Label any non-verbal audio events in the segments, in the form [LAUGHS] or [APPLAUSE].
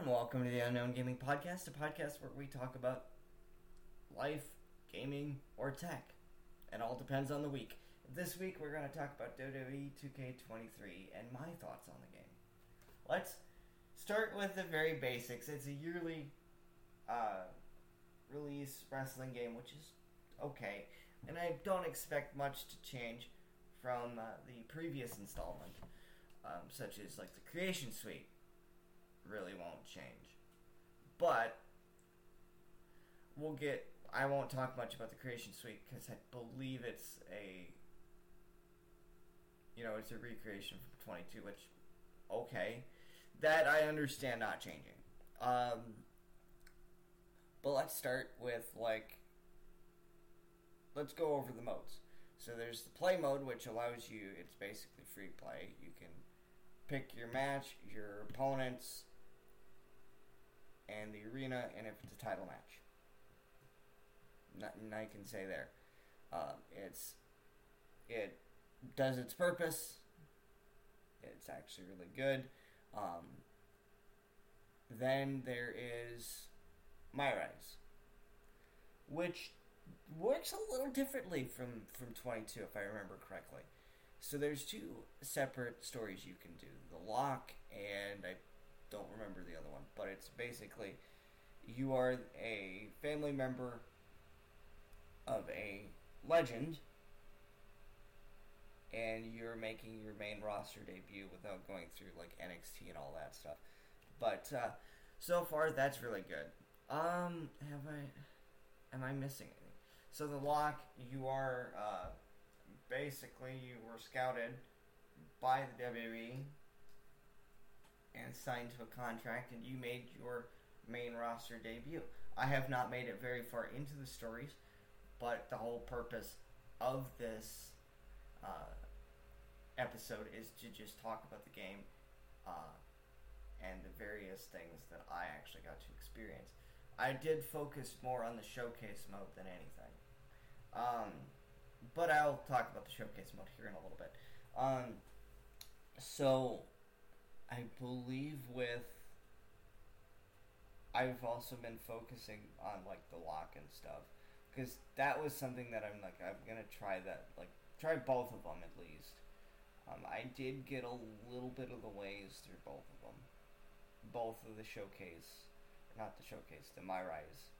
and welcome to the Unknown Gaming Podcast, a podcast where we talk about life, gaming, or tech. It all depends on the week. This week we're going to talk about WWE 2K23 and my thoughts on the game. Let's start with the very basics. It's a yearly uh, release wrestling game, which is okay, and I don't expect much to change from uh, the previous installment, um, such as like the Creation Suite really won't change. But we'll get. I won't talk much about the Creation Suite because I believe it's a. You know, it's a recreation from 22, which, okay. That I understand not changing. Um, but let's start with, like. Let's go over the modes. So there's the play mode, which allows you, it's basically free play. You can pick your match, your opponents, and the arena, and if it's a title match. Nothing I can say there. Uh, it's it does its purpose. It's actually really good. Um, then there is My Rise, which works a little differently from from 22, if I remember correctly. So there's two separate stories you can do: the lock and I don't remember the other one, but it's basically you are a family member of a legend and you're making your main roster debut without going through like NXT and all that stuff. But uh, so far, that's really good. Um, have I? Am I missing anything? So the lock, you are uh, basically you were scouted by the WWE and signed to a contract, and you made your main roster debut. I have not made it very far into the stories, but the whole purpose of this uh, episode is to just talk about the game uh, and the various things that I actually got to experience. I did focus more on the showcase mode than anything. Um, but I'll talk about the showcase mode here in a little bit. Um, so I believe with I've also been focusing on like the lock and stuff because that was something that I'm like I'm gonna try that like try both of them at least. Um, I did get a little bit of the ways through both of them, both of the showcase, not the showcase, the My Rise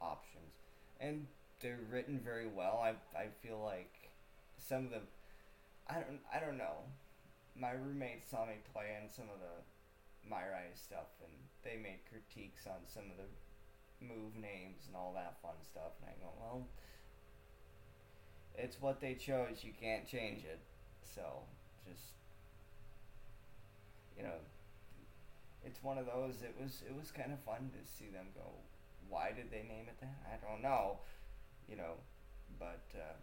options, and they're written very well. I I feel like some of the I don't I don't know my roommate saw me playing some of the My Rise stuff, and they made critiques on some of the move names and all that fun stuff. And I go, well, it's what they chose. You can't change it. So just you know, it's one of those. It was it was kind of fun to see them go. Why did they name it that? I don't know. You know, but. Uh,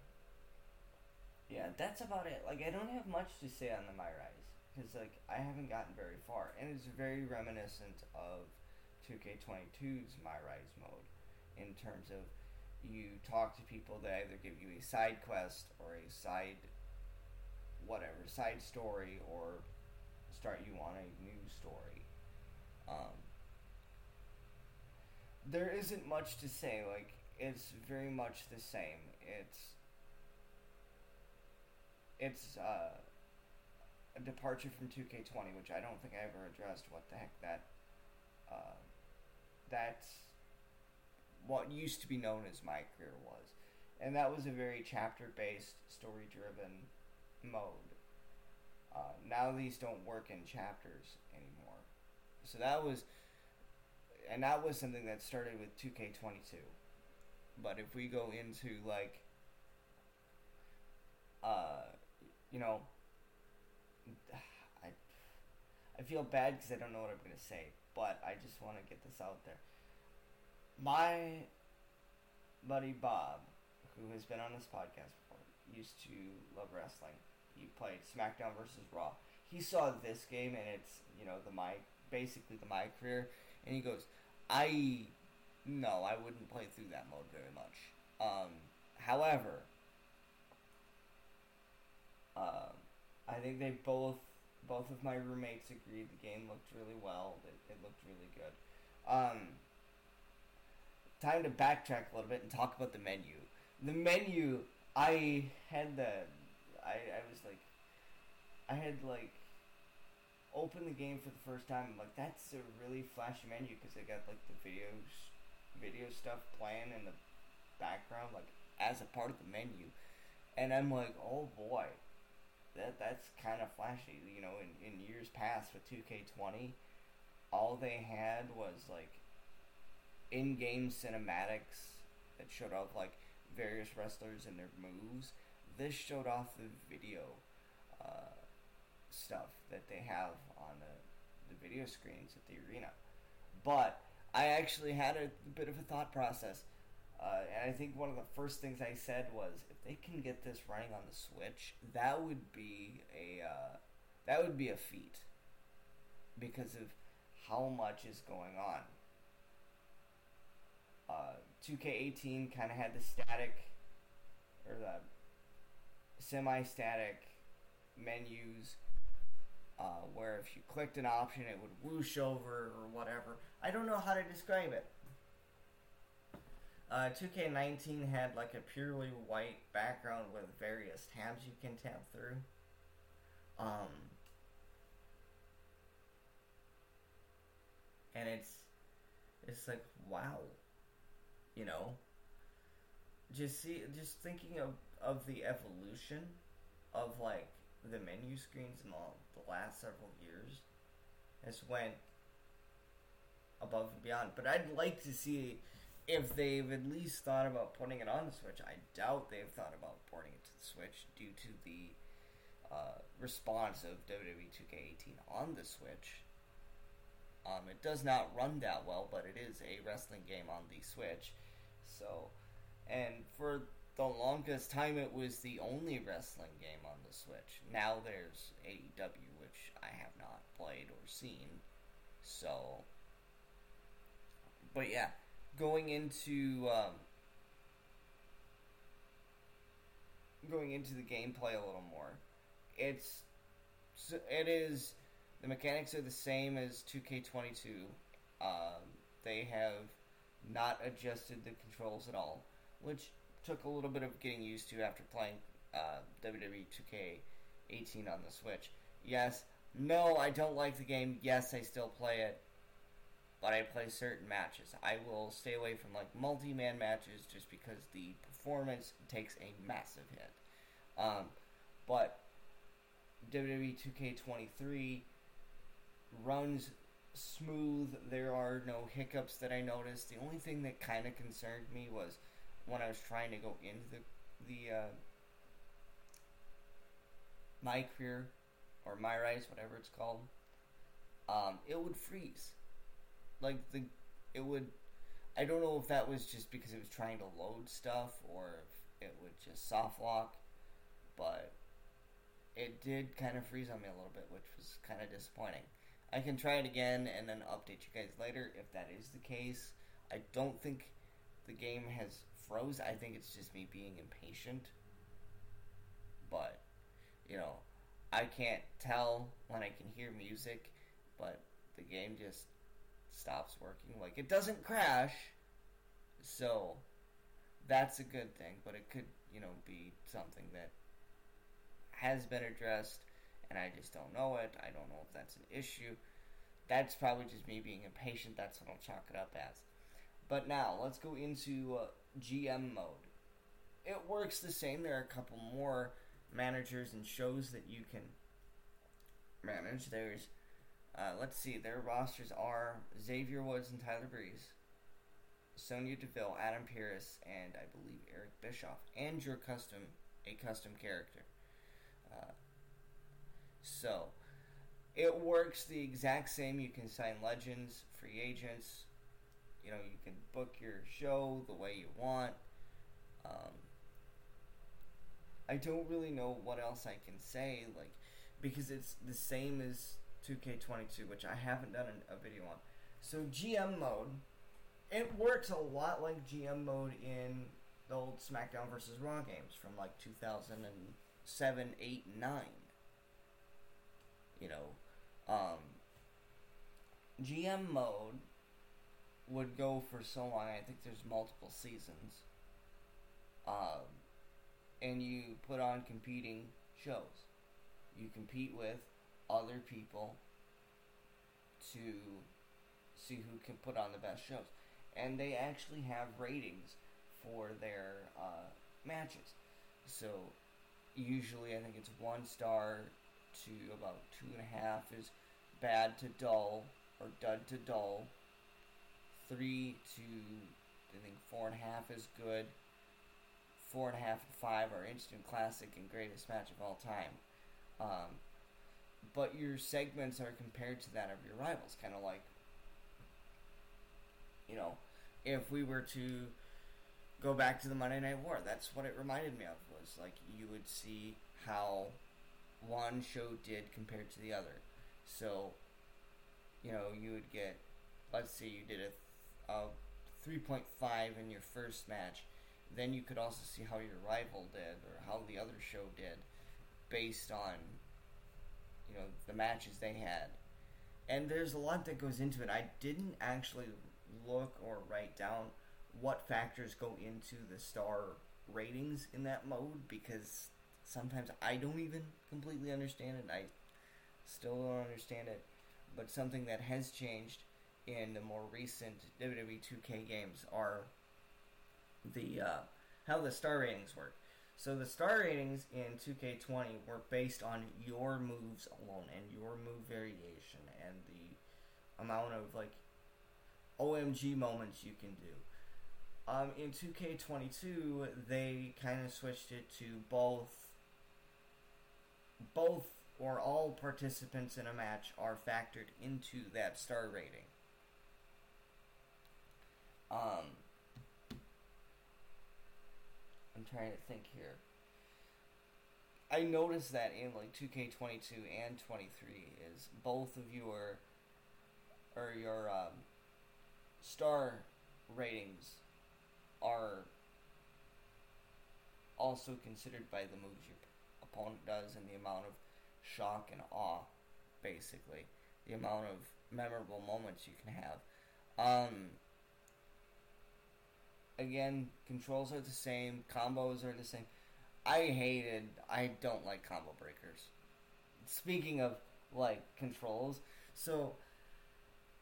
yeah, that's about it. Like, I don't have much to say on the My Rise because like I haven't gotten very far, and it's very reminiscent of 2K22's My Rise mode in terms of you talk to people that either give you a side quest or a side whatever side story or start you on a new story. Um, there isn't much to say. Like it's very much the same. It's it's uh, a departure from 2K20, which I don't think I ever addressed. What the heck that uh, that's what used to be known as my career was, and that was a very chapter-based, story-driven mode. Uh, now these don't work in chapters anymore, so that was, and that was something that started with 2K22. But if we go into like uh, you know, I I feel bad because I don't know what I'm gonna say, but I just want to get this out there. My buddy Bob, who has been on this podcast before, used to love wrestling. He played SmackDown versus Raw. He saw this game and it's you know the my basically the my career, and he goes, I no, I wouldn't play through that mode very much. Um, however, uh, I think they both both of my roommates agreed the game looked really well. It, it looked really good. Um, time to backtrack a little bit and talk about the menu. The menu, I had the, I, I was like, I had like, opened the game for the first time. I'm like, that's a really flashy menu because they got like the videos, video stuff playing in the background, like as a part of the menu. And I'm like, oh boy, that that's kind of flashy. You know, in, in years past with 2K20, all they had was like in-game cinematics that showed off like various wrestlers and their moves. This showed off the video uh, stuff that they have on the, the video screens at the arena. But I actually had a bit of a thought process. Uh, and I think one of the first things I said was, if they can get this running on the Switch, that would be a uh, that would be a feat because of how much is going on. Uh, 2K18 kind of had the static or the semi-static menus uh, where if you clicked an option it would whoosh over or whatever. I don't know how to describe it. Uh, 2K19 had like a purely white background with various tabs you can tap through. Um, and it's it's like wow, you know. Just see, just thinking of of the evolution of like the menu screens in the, the last several years has went above and beyond. But I'd like to see if they've at least thought about putting it on the Switch. I doubt they've thought about porting it to the Switch due to the uh, response of WWE 2K18 on the Switch. Um, it does not run that well, but it is a wrestling game on the Switch. So, and for the longest time, it was the only wrestling game on the Switch. Now there's AEW, which I have not played or seen. So, but yeah, going into um, going into the gameplay a little more, it's it is the mechanics are the same as 2K22. Um, they have not adjusted the controls at all, which took a little bit of getting used to after playing uh, WWE 2K18 on the Switch. Yes, no, I don't like the game. Yes, I still play it, but I play certain matches. I will stay away from like multi-man matches just because the performance takes a massive hit. Um, but WWE 2K23 runs smooth. There are no hiccups that I noticed. The only thing that kind of concerned me was when I was trying to go into the the uh, my career or my rise, whatever it's called. Um, it would freeze. Like the, it would. I don't know if that was just because it was trying to load stuff or if it would just soft lock, but it did kind of freeze on me a little bit, which was kind of disappointing. I can try it again and then update you guys later if that is the case. I don't think the game has froze. I think it's just me being impatient. But, you know, I can't tell when I can hear music, but the game just stops working. Like, it doesn't crash, so that's a good thing, but it could, you know, be something that has been addressed and I just don't know it. I don't know if that's an issue. That's probably just me being impatient. That's what I'll chalk it up as. But now, let's go into uh, GM mode. It works the same. There are a couple more managers and shows that you can manage. There's, uh, let's see, their rosters are Xavier Woods and Tyler Breeze, Sonya Deville, Adam Pearce, and I believe Eric Bischoff, and your custom, a custom character. Uh, so, it works the exact same. You can sign legends, free agents. You know, you can book your show the way you want. Um, I don't really know what else I can say, like, because it's the same as 2K22, which I haven't done a video on. So GM mode, it works a lot like GM mode in the old SmackDown vs. Raw games from like 2007, 8, 9 You know, um, GM mode would go for so long. I think there's multiple seasons. Um, and you put on competing shows. You compete with other people to see who can put on the best shows. And they actually have ratings for their uh, matches. So usually I think it's one star to about two and a half is bad to dull or dud to dull. Three to I think four and a half is good. Four and a half and five are instant classic and greatest match of all time. Um, but your segments are compared to that of your rivals, kind of like, you know, if we were to go back to the Monday Night War, that's what it reminded me of. Was like you would see how one show did compared to the other. So, you know, you would get, let's say you did a, a 3.5 in your first match, then you could also see how your rival did or how the other show did based on, you know, the matches they had. And there's a lot that goes into it. I didn't actually look or write down what factors go into the star ratings in that mode because sometimes I don't even completely understand it. I still don't understand it. But something that has changed in the more recent WWE 2K games are the uh, how the star ratings work. So the star ratings in 2K20 were based on your moves alone and your move variation and the amount of like OMG moments you can do. Um, in 2K22, they kind of switched it to both, both or all participants in a match are factored into that star rating. Um, I'm trying to think here. I noticed that in like 2K22 and 23 is both of your or your um, star ratings are also considered by the moves your opponent does and the amount of shock and awe, basically. The amount of memorable moments you can have. Um, again, controls are the same, combos are the same. I hated, I don't like combo breakers. Speaking of, like, controls, so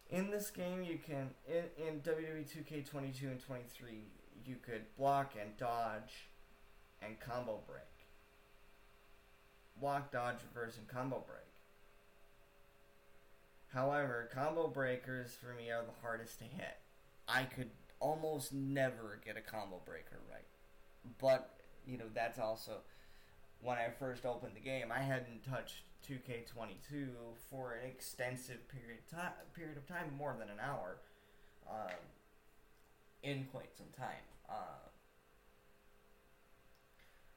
in this game you can, in, in WWE 2K22 and 23, you could block and dodge and combo break. Block, dodge, reverse, and combo break. However, combo breakers for me are the hardest to hit. I could almost never get a combo breaker right. But, you know, that's also when I first opened the game, I hadn't touched 2K22 for an extensive period time, period of time, more than an hour, um, in quite some time. Uh,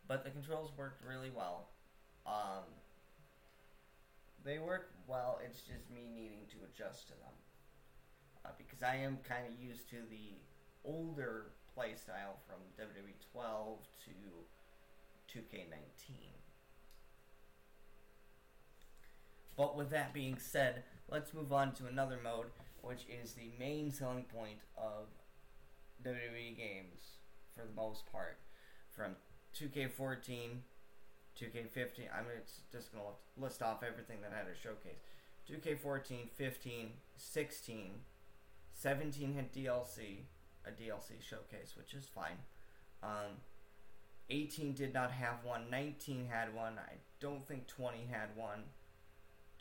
but the controls worked really well. Um, they work well. It's just me needing to adjust to them uh, because I am kind of used to the older playstyle from WWE 12 to 2K19. But with that being said, let's move on to another mode, which is the main selling point of WWE games for the most part. From 2K14, 2K15, I'm just going to list off everything that had a showcase. 2K14, 15, 16, 17 had DLC, a DLC showcase, which is fine. Um, 18 did not have one. 19 had one. I don't think 20 had one.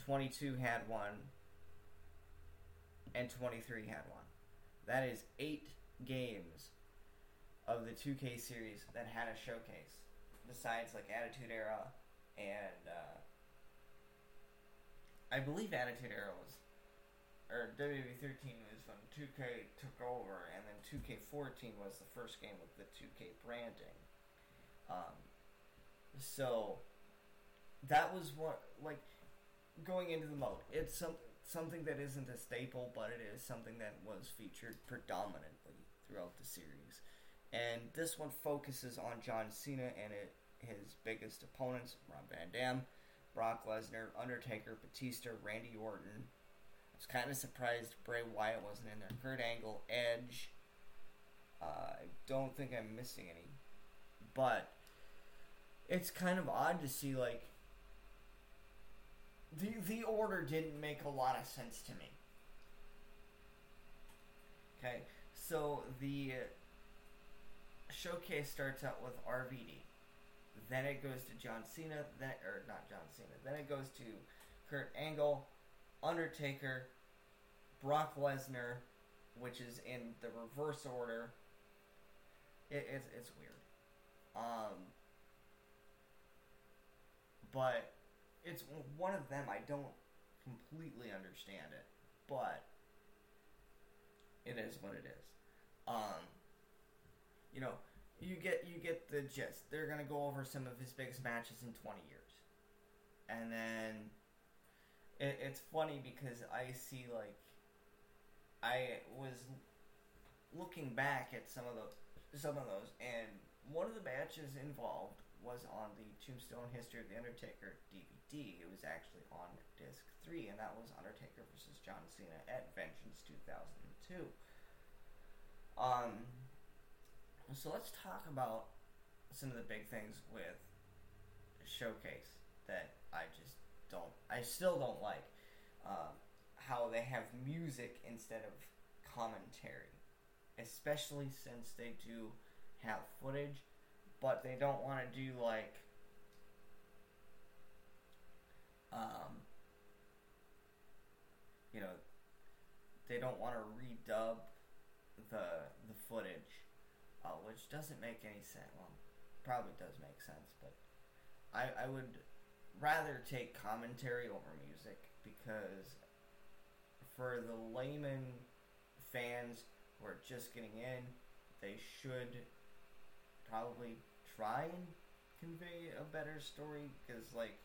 22 had one. And 23 had one. That is eight games of the 2K series that had a showcase. Besides, like, Attitude Era and, uh, I believe Attitude Era was, or WWE 13 was when 2K took over, and then 2K14 was the first game with the 2K branding. Um, so, that was what, like, going into the mode. It's some, something that isn't a staple, but it is something that was featured predominantly throughout the series. And this one focuses on John Cena and it, his biggest opponents, Rob Van Dam, Brock Lesnar, Undertaker, Batista, Randy Orton. I was kind of surprised Bray Wyatt wasn't in there. Kurt Angle, Edge. Uh, I don't think I'm missing any, but it's kind of odd to see like the the order didn't make a lot of sense to me. Okay, so the showcase starts out with RVD. Then it goes to John Cena, then or not John Cena. Then it goes to Kurt Angle, Undertaker, Brock Lesnar, which is in the reverse order. It, it's it's weird. Um, but it's one of them. I don't completely understand it, but it is what it is. Um, you know, you get you get the gist. They're gonna go over some of his biggest matches in 20 years, and then it, it's funny because I see like I was looking back at some of the some of those, and one of the matches involved was on the Tombstone History of the Undertaker DVD. It was actually on disc three, and that was Undertaker versus John Cena at Vengeance 2002. Um, so let's talk about some of the big things with Showcase that I just don't, I still don't like. Um, how they have music instead of commentary, especially since they do have footage, but they don't want to do like um, you know, they don't want to redub the the footage, uh, which doesn't make any sense. Well, probably does make sense, but I I would rather take commentary over music because for the layman fans who are just getting in, they should probably try and convey a better story because like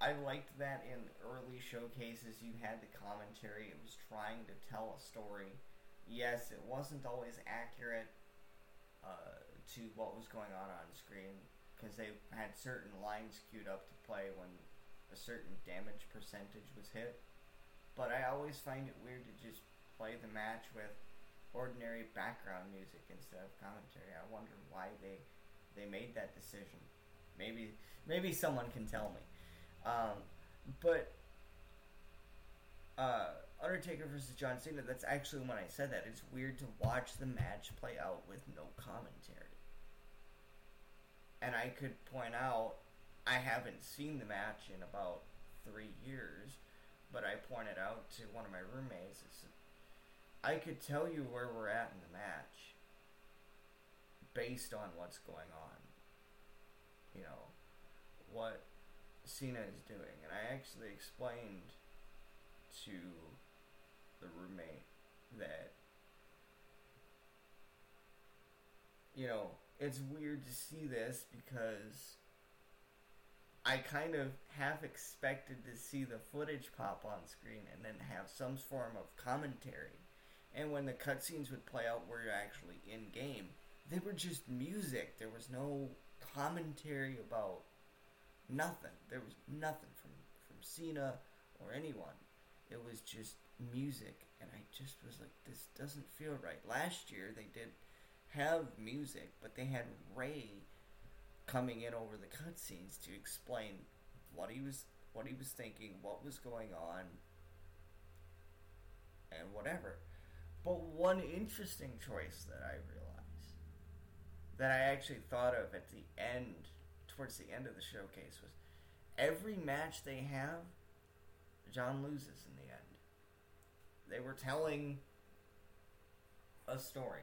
I liked that in early showcases you had the commentary. It was trying to tell a story. Yes, it wasn't always accurate uh, to what was going on on screen because they had certain lines queued up to play when a certain damage percentage was hit. But I always find it weird to just play the match with ordinary background music instead of commentary. I wonder why they they made that decision. Maybe maybe someone can tell me. Um, but uh, Undertaker versus John Cena, that's actually when I said that. It's weird to watch the match play out with no commentary. And I could point out, I haven't seen the match in about three years, but I pointed out to one of my roommates, I could tell you where we're at in the match based on what's going on. You know, what Cena is doing. And I actually explained to the roommate that, you know, it's weird to see this because I kind of half expected to see the footage pop on screen and then have some form of commentary. And when the cutscenes would play out where you're actually in game, they were just music. There was no commentary about Nothing. There was nothing from from Cena or anyone. It was just music, and I just was like, this doesn't feel right. Last year they did have music, but they had Rey coming in over the cutscenes to explain what he was what he was thinking, what was going on, and whatever. But one interesting choice that I realized that I actually thought of at the end towards the end of the showcase was every match they have, John loses in the end. They were telling a story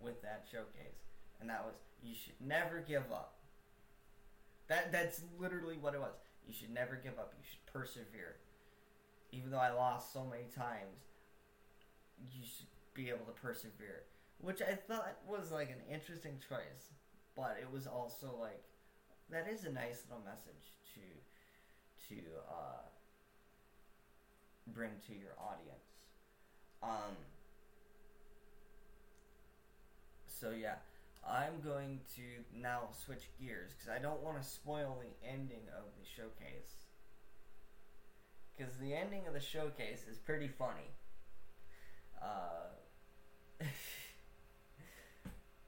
with that showcase, and that was you should never give up. That that's literally what it was. You should never give up. You should persevere. Even though I lost so many times, you should be able to persevere. Which I thought was like an interesting choice, but it was also like that is a nice little message to to uh, bring to your audience. Um, so yeah, I'm going to now switch gears because I don't want to spoil the ending of the showcase. Because the ending of the showcase is pretty funny. Uh, [LAUGHS]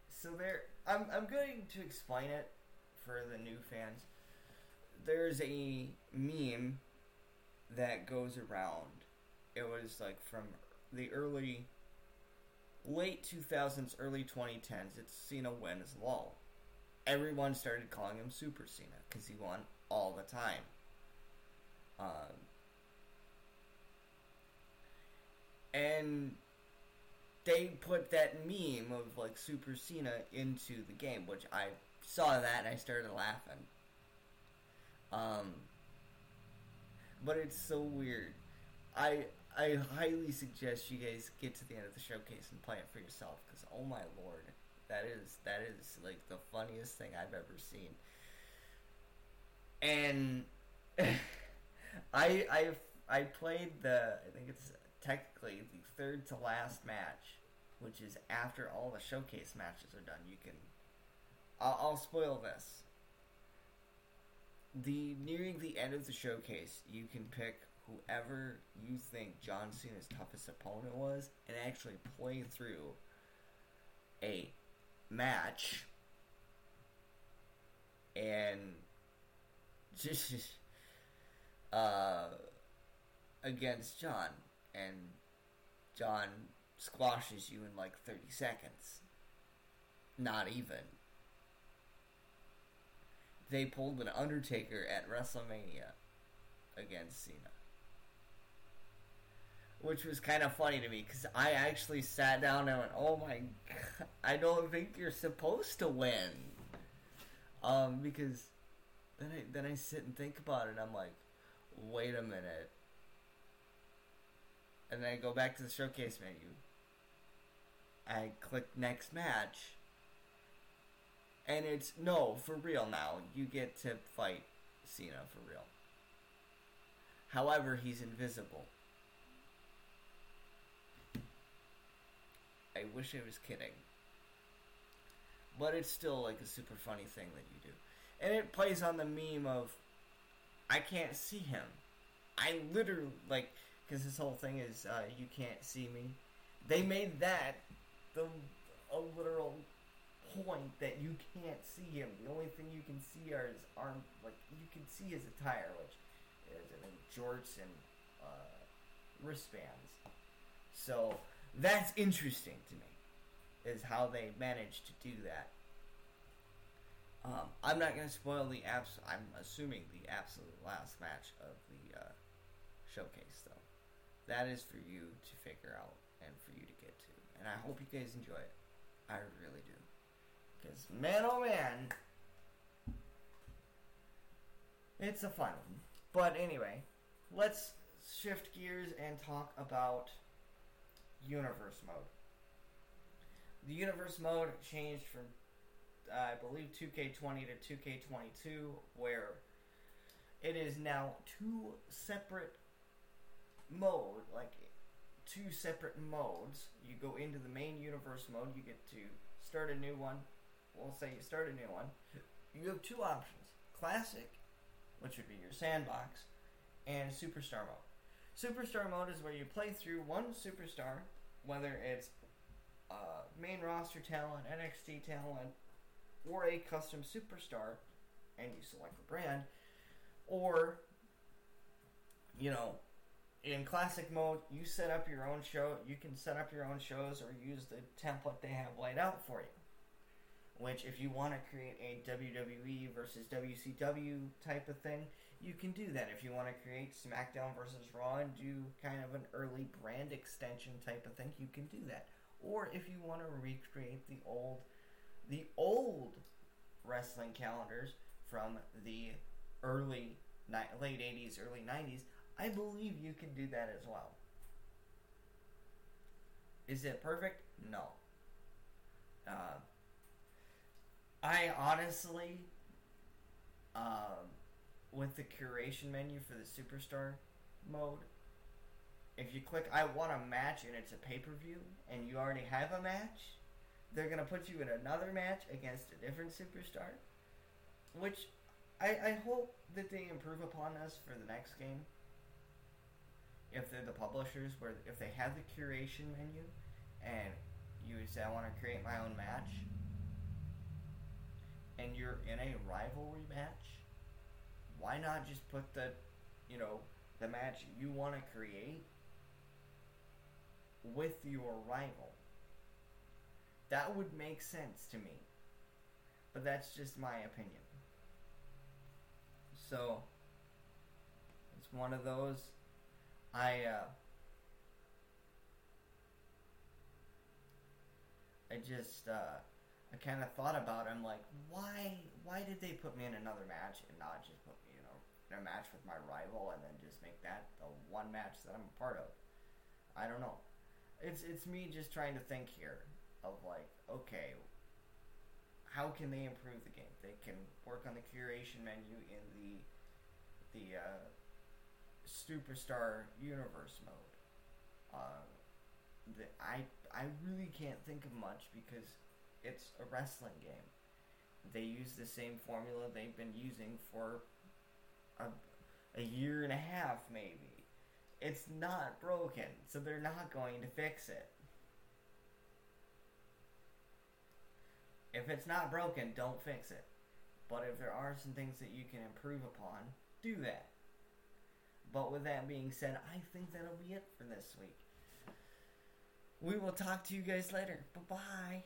so there, I'm I'm going to explain it for the new fans. There's a meme that goes around. It was like from the early late 2000s, early 2010s, it's Cena wins LOL. Everyone started calling him Super Cena because he won all the time. Um, and they put that meme of like Super Cena into the game, which I saw that and I started laughing. Um, but it's so weird. I I highly suggest you guys get to the end of the showcase and play it for yourself because oh my lord, that is that is like the funniest thing I've ever seen. And [LAUGHS] I I I played the I think it's technically the third to last match, which is after all the showcase matches are done. You can I'll, I'll spoil this. The nearing the end of the showcase, you can pick whoever you think John Cena's toughest opponent was and actually play through a match and just [LAUGHS] uh, against John and John squashes you in like 30 seconds. Not even. They pulled an Undertaker at WrestleMania against Cena which was kind of funny to me because I actually sat down and went, "Oh my god, I don't think you're supposed to win." Um, because then I then I sit and think about it. and I'm like, wait a minute, and then I go back to the showcase menu. I click next match, and it's no for real now. You get to fight Cena for real. However, he's invisible. I wish I was kidding. But it's still like a super funny thing that you do. And it plays on the meme of I can't see him. I literally like because this whole thing is uh, you can't see me. They made that the a literal point that you can't see him. The only thing you can see are his arm. Like you can see his attire, which is I mean, jorts and uh, wristbands. So that's interesting to me, is how they managed to do that. Um, I'm not going to spoil the abs. I'm assuming the absolute last match of the uh, showcase, though. That is for you to figure out and for you to get to, and I hope you guys enjoy it. I really do, because man, oh man, it's a fun one. But anyway, let's shift gears and talk about universe mode. The universe mode changed from, uh, I believe, 2K20 to 2K22, where it is now two separate mode, like two separate modes. You go into the main universe mode, you get to start a new one. We'll say you start a new one. You have two options classic, which would be your sandbox, and superstar mode. Superstar mode is where you play through one superstar, whether it's uh, main roster talent, NXT talent, or a custom superstar, and you select the brand, or you know, in classic mode, you set up your own show. You can set up your own shows or use the template they have laid out for you. Which, if you want to create a WWE versus WCW type of thing, you can do that if you want to create SmackDown versus Raw and do kind of an early brand extension type of thing. You can do that, or if you want to recreate the old, the old wrestling calendars from the early late '80s, early '90s, I believe you can do that as well. Is it perfect? No. Uh, I honestly. Um, with the curation menu for the superstar mode, if you click I want a match and it's a pay per view and you already have a match, they're gonna put you in another match against a different superstar, which I, I hope that they improve upon this for the next game. If they're the publishers, where if they have the curation menu, and you would say I want to create my own match, and you're in a rivalry match, why not just put the, you know, the match you want to create with your rival? That would make sense to me. But that's just my opinion. So, it's one of those. I, uh, I just, uh, I kind of thought about it. I'm like, why, why did they put me in another match and not just put me, a match with my rival and then just make that the one match that I'm a part of? I don't know. It's, it's me just trying to think here of like, okay, how can they improve the game? They can work on the curation menu in the the uh, superstar universe mode. Uh, the, I I really can't think of much because it's a wrestling game. They use the same formula they've been using for a, a year and a half, maybe. It's not broken, so they're not going to fix it. If it's not broken, don't fix it. But if there are some things that you can improve upon, do that. But with that being said, I think that'll be it for this week. We will talk to you guys later. Bye bye.